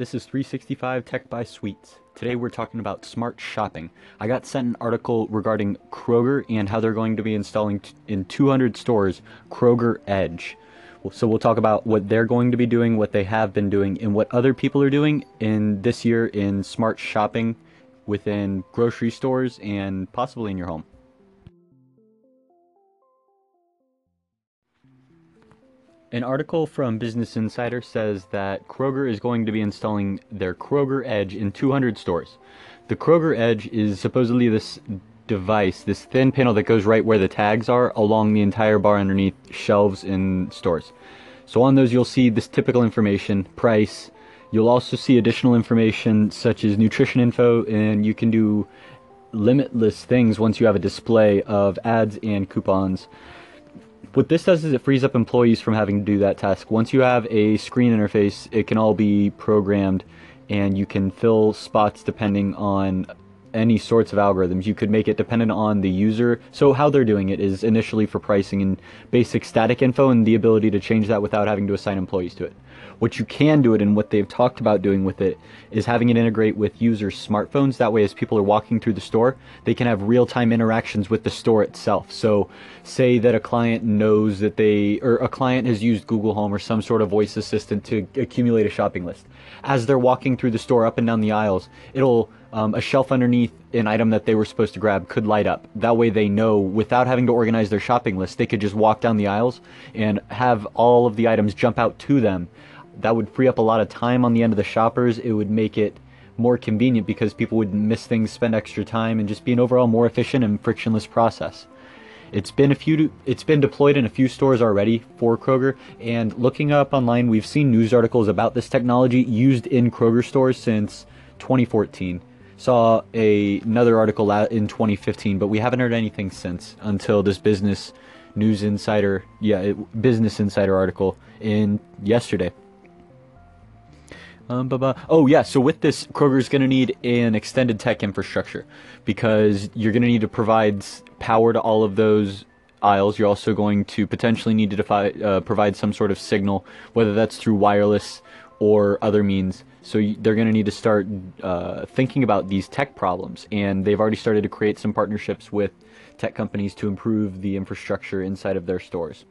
This is 365 Tech by Sweets. Today we're talking about smart shopping. I got sent an article regarding Kroger and how they're going to be installing in 200 stores Kroger Edge. So we'll talk about what they're going to be doing, what they have been doing, and what other people are doing in this year in smart shopping within grocery stores and possibly in your home. An article from Business Insider says that Kroger is going to be installing their Kroger Edge in 200 stores. The Kroger Edge is supposedly this device, this thin panel that goes right where the tags are along the entire bar underneath shelves in stores. So on those you'll see this typical information, price. You'll also see additional information such as nutrition info and you can do limitless things once you have a display of ads and coupons what this does is it frees up employees from having to do that task. Once you have a screen interface, it can all be programmed and you can fill spots depending on any sorts of algorithms. You could make it dependent on the user. So how they're doing it is initially for pricing and basic static info and the ability to change that without having to assign employees to it. What you can do it and what they've talked about doing with it is having it integrate with users' smartphones. That way, as people are walking through the store, they can have real time interactions with the store itself. So, say that a client knows that they, or a client has used Google Home or some sort of voice assistant to accumulate a shopping list. As they're walking through the store up and down the aisles, it'll um, a shelf underneath an item that they were supposed to grab could light up. That way they know without having to organize their shopping list, they could just walk down the aisles and have all of the items jump out to them that would free up a lot of time on the end of the shoppers. It would make it more convenient because people would miss things, spend extra time, and just be an overall more efficient and frictionless process. It's been a few. It's been deployed in a few stores already for Kroger. And looking up online, we've seen news articles about this technology used in Kroger stores since 2014. Saw a, another article in 2015, but we haven't heard anything since until this business news insider, yeah, it, business insider article in yesterday. Um, oh yeah, so with this, Kroger's going to need an extended tech infrastructure because you're going to need to provide power to all of those aisles. You're also going to potentially need to defi- uh, provide some sort of signal, whether that's through wireless or other means. So they're going to need to start uh, thinking about these tech problems, and they've already started to create some partnerships with tech companies to improve the infrastructure inside of their stores.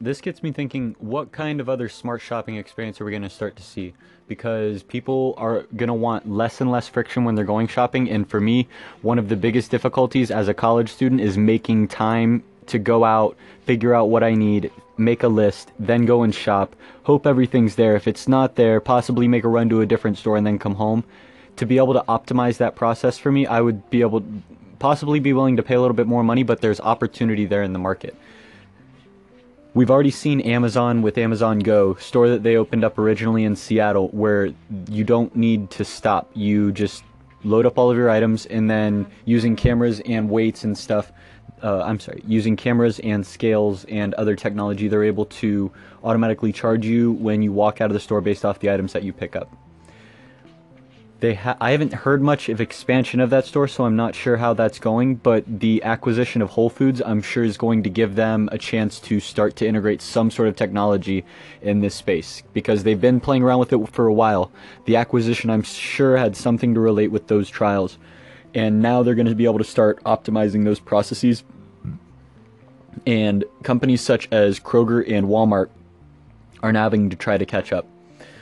this gets me thinking what kind of other smart shopping experience are we going to start to see? Because people are going to want less and less friction when they're going shopping. And for me one of the biggest difficulties as a college student is making time to go out figure out what i need make a list then go and shop hope everything's there if it's not there possibly make a run to a different store and then come home to be able to optimize that process for me i would be able possibly be willing to pay a little bit more money but there's opportunity there in the market We've already seen Amazon with Amazon Go, store that they opened up originally in Seattle, where you don't need to stop. You just load up all of your items and then using cameras and weights and stuff. Uh, I'm sorry, using cameras and scales and other technology, they're able to automatically charge you when you walk out of the store based off the items that you pick up they ha- I haven't heard much of expansion of that store, so I'm not sure how that's going. But the acquisition of Whole Foods, I'm sure, is going to give them a chance to start to integrate some sort of technology in this space because they've been playing around with it for a while. The acquisition, I'm sure, had something to relate with those trials, and now they're going to be able to start optimizing those processes. And companies such as Kroger and Walmart are now having to try to catch up.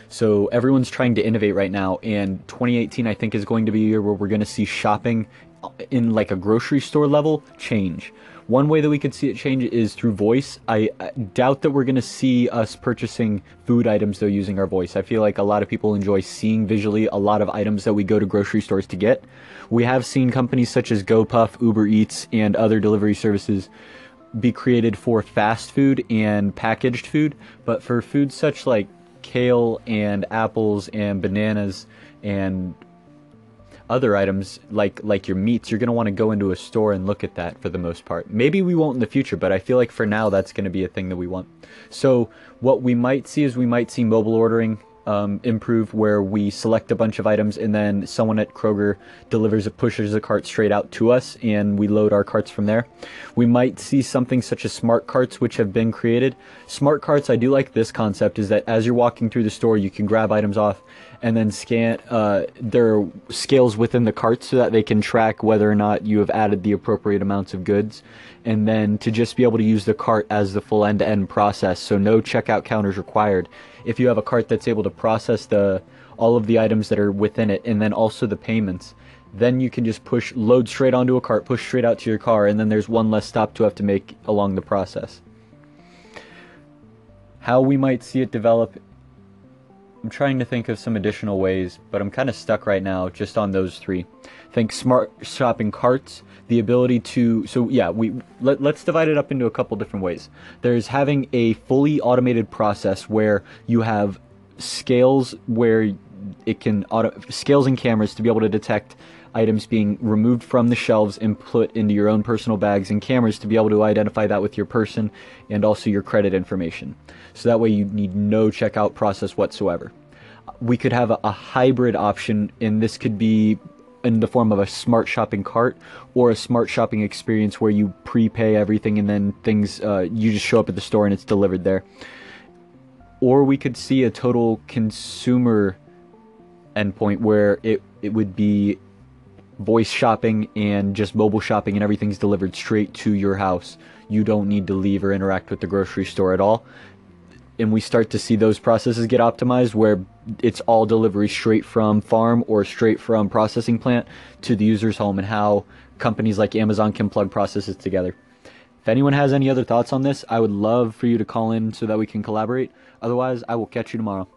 So everyone's trying to innovate right now, and 2018 I think is going to be a year where we're going to see shopping in like a grocery store level change. One way that we could see it change is through voice. I, I doubt that we're going to see us purchasing food items though using our voice. I feel like a lot of people enjoy seeing visually a lot of items that we go to grocery stores to get. We have seen companies such as GoPuff, Uber Eats, and other delivery services be created for fast food and packaged food, but for foods such like kale and apples and bananas and other items like like your meats you're going to want to go into a store and look at that for the most part. Maybe we won't in the future but i feel like for now that's going to be a thing that we want. So what we might see is we might see mobile ordering um, improve where we select a bunch of items and then someone at Kroger delivers it, pushes the cart straight out to us, and we load our carts from there. We might see something such as smart carts, which have been created. Smart carts, I do like this concept, is that as you're walking through the store, you can grab items off and then scan uh, their scales within the cart so that they can track whether or not you have added the appropriate amounts of goods. And then to just be able to use the cart as the full end to end process, so no checkout counters required if you have a cart that's able to process the all of the items that are within it and then also the payments then you can just push load straight onto a cart push straight out to your car and then there's one less stop to have to make along the process. How we might see it develop i'm trying to think of some additional ways but i'm kind of stuck right now just on those three. Think smart shopping carts the ability to so yeah we let, let's divide it up into a couple different ways. There's having a fully automated process where you have scales where it can auto scales and cameras to be able to detect items being removed from the shelves and put into your own personal bags and cameras to be able to identify that with your person and also your credit information so that way you need no checkout process whatsoever we could have a, a hybrid option and this could be in the form of a smart shopping cart or a smart shopping experience where you prepay everything and then things uh, you just show up at the store and it's delivered there. Or we could see a total consumer endpoint where it it would be voice shopping and just mobile shopping and everything's delivered straight to your house. You don't need to leave or interact with the grocery store at all and we start to see those processes get optimized where it's all delivery straight from farm or straight from processing plant to the user's home and how companies like Amazon can plug processes together. If anyone has any other thoughts on this, I would love for you to call in so that we can collaborate. Otherwise, I will catch you tomorrow.